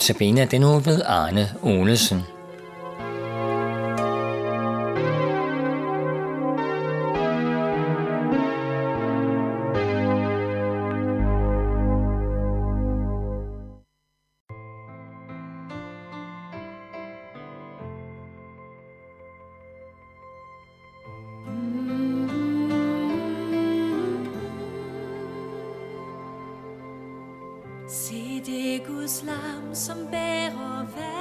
Notabene er den nu ved Arne Olesen. Guds lam, som bærer vand.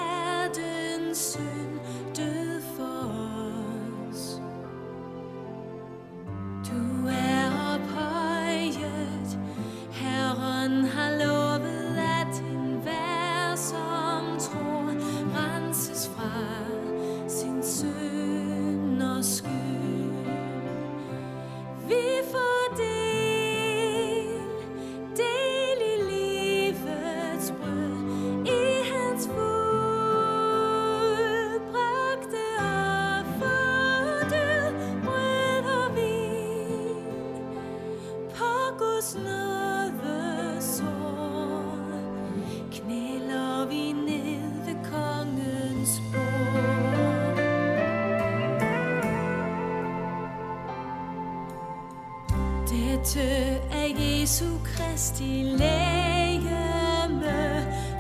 af Jesu Kristi lægeme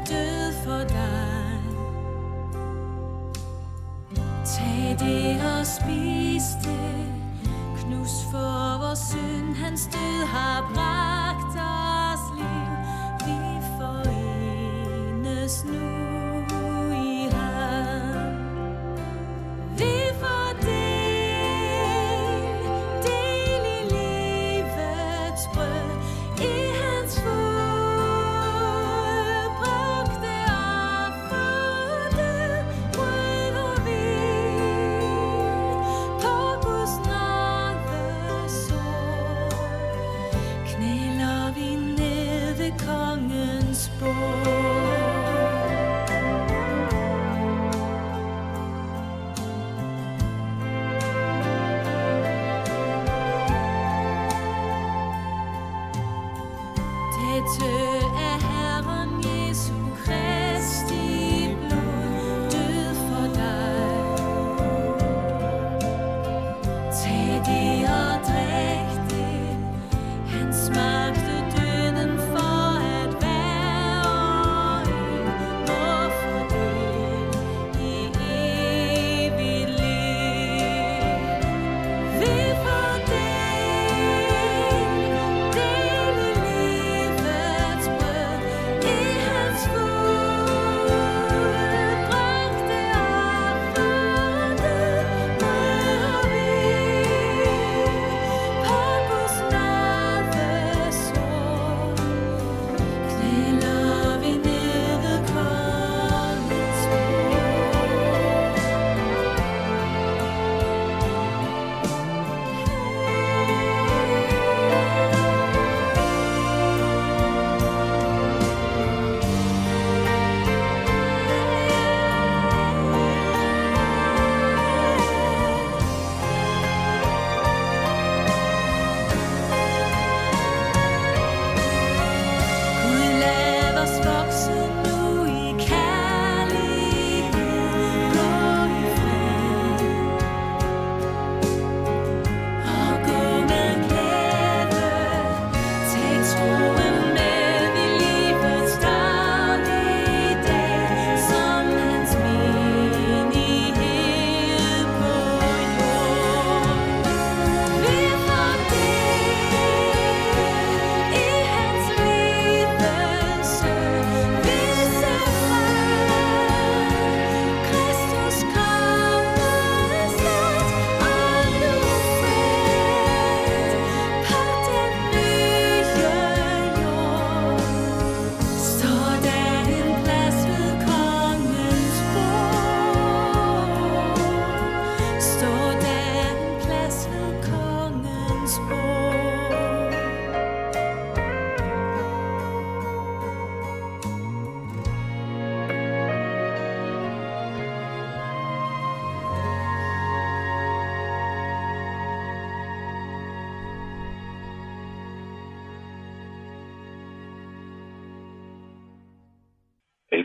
død for dig. Tag det og spis det, knus for vores synd, hans død har bragt dig.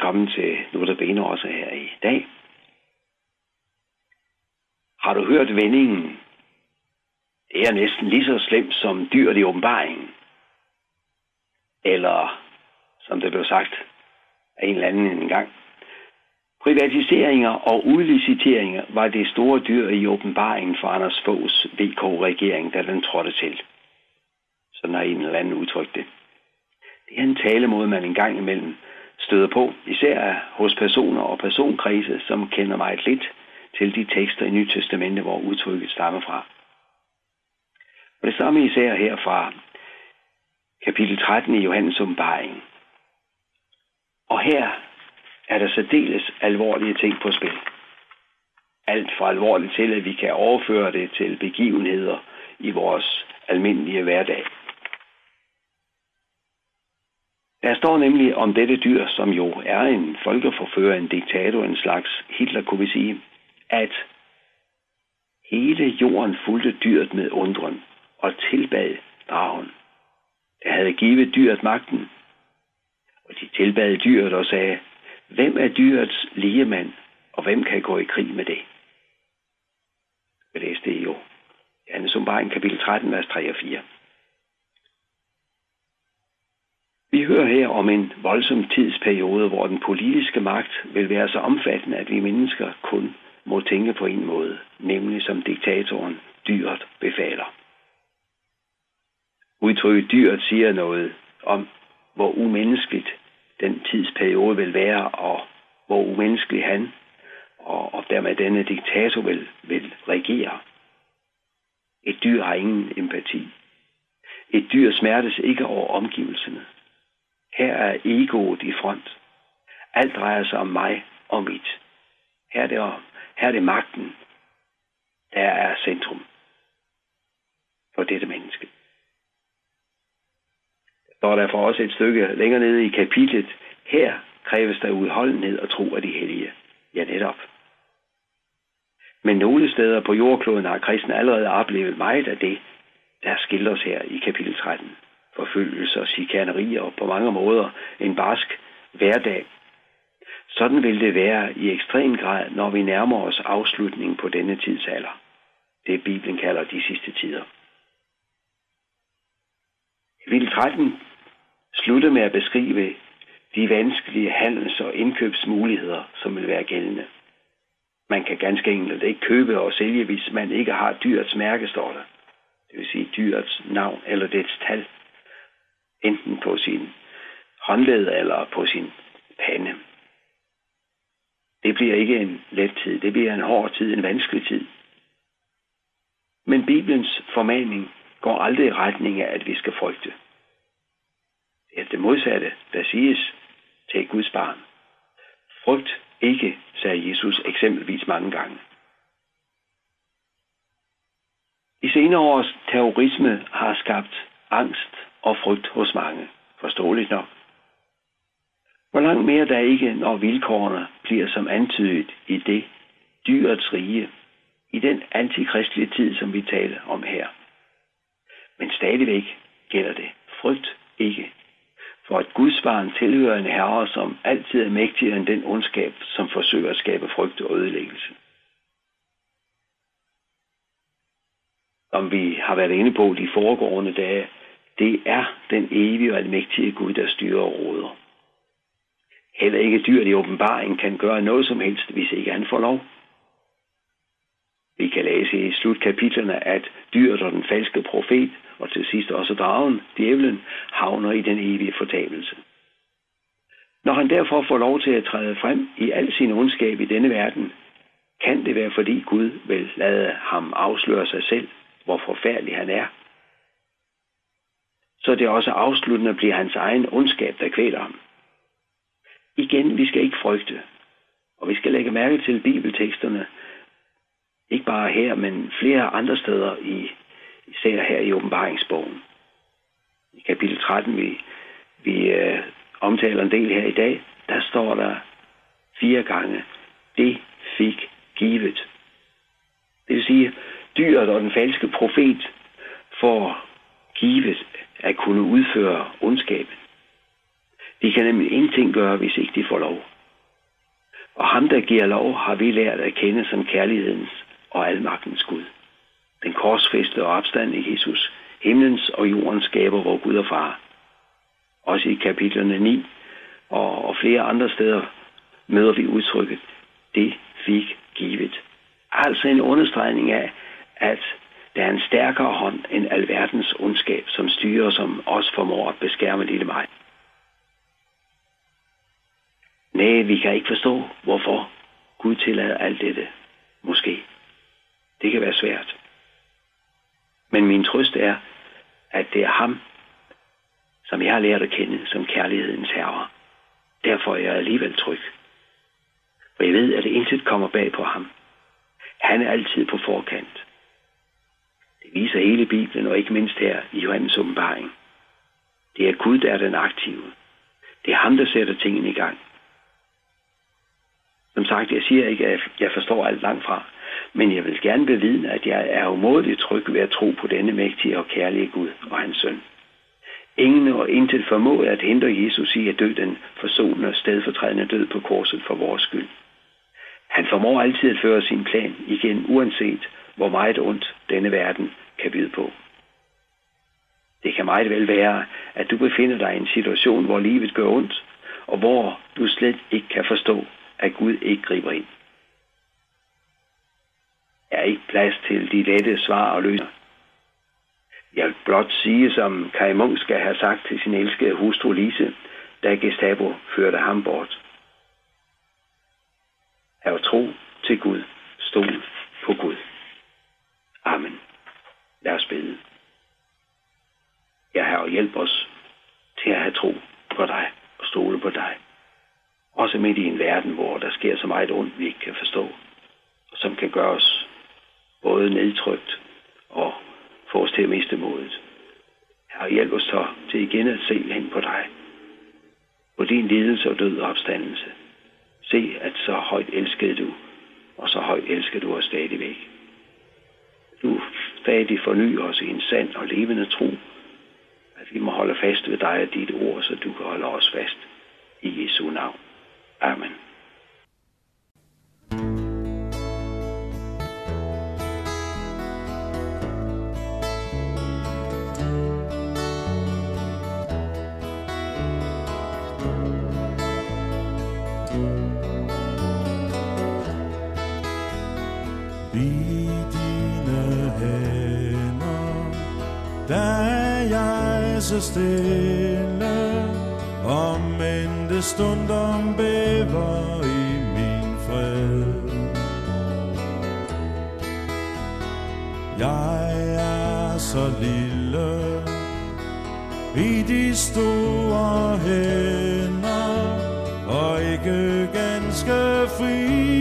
Velkommen til Notabene også her i dag. Har du hørt vendingen? Det er næsten lige så slemt som dyret i åbenbaringen. Eller, som det blev sagt af en eller anden en gang, Privatiseringer og udliciteringer var det store dyr i åbenbaringen for Anders Foghs VK-regering, da den trådte til. Sådan har en eller anden udtrykt det. Det er en talemåde, man engang imellem støder på, især hos personer og personkredse, som kender meget lidt til de tekster i Nyt Testamente, hvor udtrykket stammer fra. Og det samme især her fra kapitel 13 i Johannes åbenbaring. Og her er der særdeles alvorlige ting på spil. Alt for alvorligt til, at vi kan overføre det til begivenheder i vores almindelige hverdag. Der står nemlig om dette dyr, som jo er en folkeforfører, en diktator, en slags Hitler, kunne vi sige, at hele jorden fulgte dyret med undren og tilbad dragen. Der havde givet dyret magten, og de tilbad dyret og sagde, Hvem er dyrets ligemand, og hvem kan gå i krig med det? Vi læste det jo. Johannes Åbenbaring, kapitel 13, vers 3 og 4. Vi hører her om en voldsom tidsperiode, hvor den politiske magt vil være så omfattende, at vi mennesker kun må tænke på en måde, nemlig som diktatoren dyret befaler. Udtrykket dyret siger noget om, hvor umenneskeligt den tidsperiode vil være, og hvor umenneskelig han og, og dermed denne diktator vil, vil regere. Et dyr har ingen empati. Et dyr smertes ikke over omgivelserne. Her er egoet i front. Alt drejer sig om mig og mit. Her er det, her er det magten, der er centrum for dette menneske står der for også et stykke længere nede i kapitlet, her kræves der udholdenhed og tro af de hellige. Ja, netop. Men nogle steder på jordkloden har kristne allerede oplevet meget af det, der skildres her i kapitel 13. Forfølgelse og chikanerier og på mange måder en barsk hverdag. Sådan vil det være i ekstrem grad, når vi nærmer os afslutningen på denne tidsalder. Det Bibelen kalder de sidste tider. Kapitel 13 slutter med at beskrive de vanskelige handels- og indkøbsmuligheder, som vil være gældende. Man kan ganske enkelt ikke købe og sælge, hvis man ikke har dyrets mærke, står der. Det vil sige dyrets navn eller dets tal. Enten på sin håndled eller på sin pande. Det bliver ikke en let tid. Det bliver en hård tid, en vanskelig tid. Men Bibelens formaning går aldrig i retning af, at vi skal frygte er det modsatte, der siges til Guds barn. Frygt ikke, sagde Jesus eksempelvis mange gange. I senere års terrorisme har skabt angst og frygt hos mange, forståeligt nok. Hvor langt mere der ikke, når vilkårene bliver som antydet i det dyrets rige, i den antikristlige tid, som vi taler om her. Men stadigvæk gælder det. Frygt ikke for at Guds barn tilhører en herre, som altid er mægtigere end den ondskab, som forsøger at skabe frygt og ødelæggelse. Som vi har været inde på de foregående dage, det er den evige og almægtige Gud, der styrer og råder. Heller ikke dyret i åbenbaringen kan gøre noget som helst, hvis ikke han får lov. Vi kan læse i slutkapitlerne, at dyret og den falske profet og til sidst også dragen, djævlen, havner i den evige fortabelse. Når han derfor får lov til at træde frem i al sin ondskab i denne verden, kan det være fordi Gud vil lade ham afsløre sig selv, hvor forfærdelig han er. Så det også afsluttende bliver hans egen ondskab, der kvæler ham. Igen, vi skal ikke frygte, og vi skal lægge mærke til bibelteksterne, ikke bare her, men flere andre steder i især her i åbenbaringsbogen. I kapitel 13, vi, vi øh, omtaler en del her i dag, der står der fire gange, det fik givet. Det vil sige, dyret og den falske profet får givet at kunne udføre ondskaben. De kan nemlig ingenting gøre, hvis ikke de får lov. Og ham, der giver lov, har vi lært at kende som kærlighedens og almagtens Gud. Den korsfæste og opstand i Jesus, himlens og jordens skaber, hvor Gud og far. Også i kapitlerne 9 og, og flere andre steder møder vi udtrykket, det fik givet. Altså en understregning af, at der er en stærkere hånd end alverdens ondskab, som styrer, som os formår at beskærme lille mig. Nej, vi kan ikke forstå, hvorfor Gud tillader alt dette. Måske. Det kan være svært. Men min trøst er, at det er ham, som jeg har lært at kende som kærlighedens herre. Derfor er jeg alligevel tryg. For jeg ved, at det intet kommer bag på ham. Han er altid på forkant. Viser hele Bibelen, og ikke mindst her i Johannes åbenbaring. Det er Gud, der er den aktive. Det er ham, der sætter tingene i gang. Som sagt, jeg siger ikke, at jeg forstår alt langt fra, men jeg vil gerne bevidne, at jeg er umådeligt tryg ved at tro på denne mægtige og kærlige Gud og hans søn. Ingen og intet formåede at hindre Jesus i at dø den forsonende og stedfortrædende død på korset for vores skyld. Han formår altid at føre sin plan igen, uanset hvor meget ondt denne verden kan byde på. Det kan meget vel være, at du befinder dig i en situation, hvor livet gør ondt, og hvor du slet ikke kan forstå, at Gud ikke griber ind. Er ikke plads til de lette svar og løsninger. Jeg vil blot sige, som Kai Munk skal have sagt til sin elskede hustru Lise, da Gestapo førte ham bort. Hav tro til Gud. Stol på Gud. Amen. Lad os bede. Ja, Herre, hjælp os til at have tro på dig og stole på dig. Også midt i en verden, hvor der sker så meget ondt, vi ikke kan forstå, og som kan gøre os både nedtrykt og få os til at miste modet. Herre, hjælp os så til igen at se hen på dig, på din lidelse og død og opstandelse. Se, at så højt elskede du, og så højt elsker du os stadigvæk. Du stadig forny os i en sand og levende tro, at vi må holde fast ved dig og dit ord, så du kan holde os fast i Jesu navn. Amen. Så stille, om end det stundom bæver i min fred. Jeg er så lille i de store hænder, og ikke ganske fri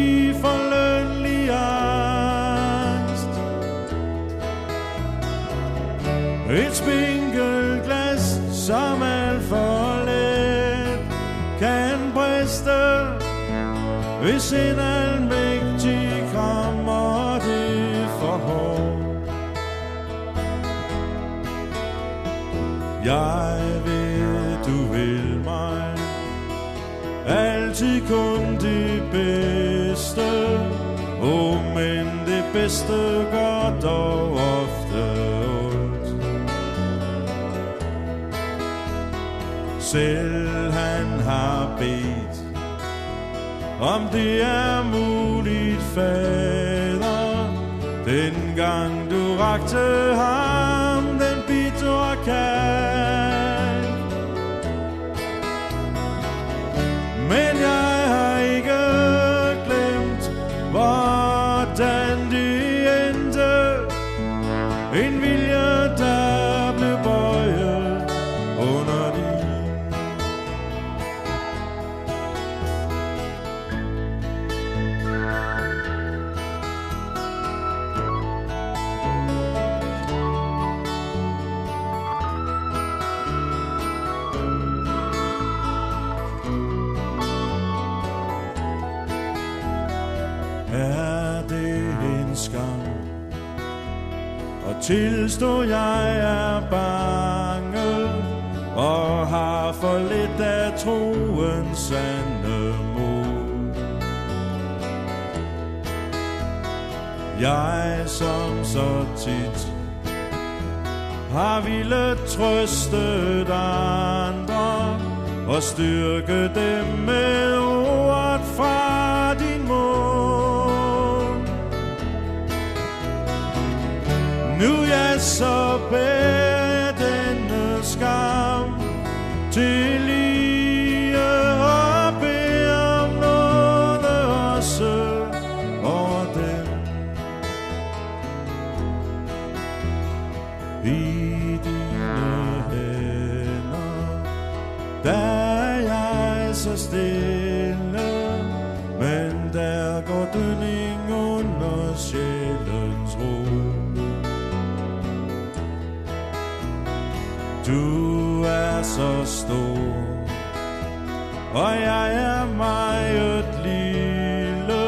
hvis almægtig kommer det for hårdt. Jeg ved, du vil mig Altid kun det bedste Oh, men det bedste gør dog ofte ondt Selv han har om det er muligt, fader. Dengang du rakte ham den bitre kald. Men jeg har ikke glemt Hvordan det endte. En og tilstå jeg er bange og har for lidt af troens sande mod. Jeg som så tit har ville trøstet andre og styrke dem med ordet fra så bær Du er så stor, og jeg er meget lille,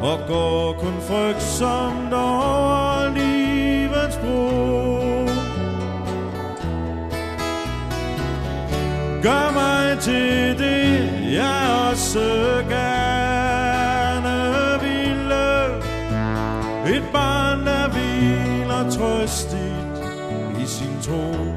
og går kun frygtsomt over livets bro. Gør mig til det, jeg også gerne ville. Et barn, der hviler trøstigt i sin tro.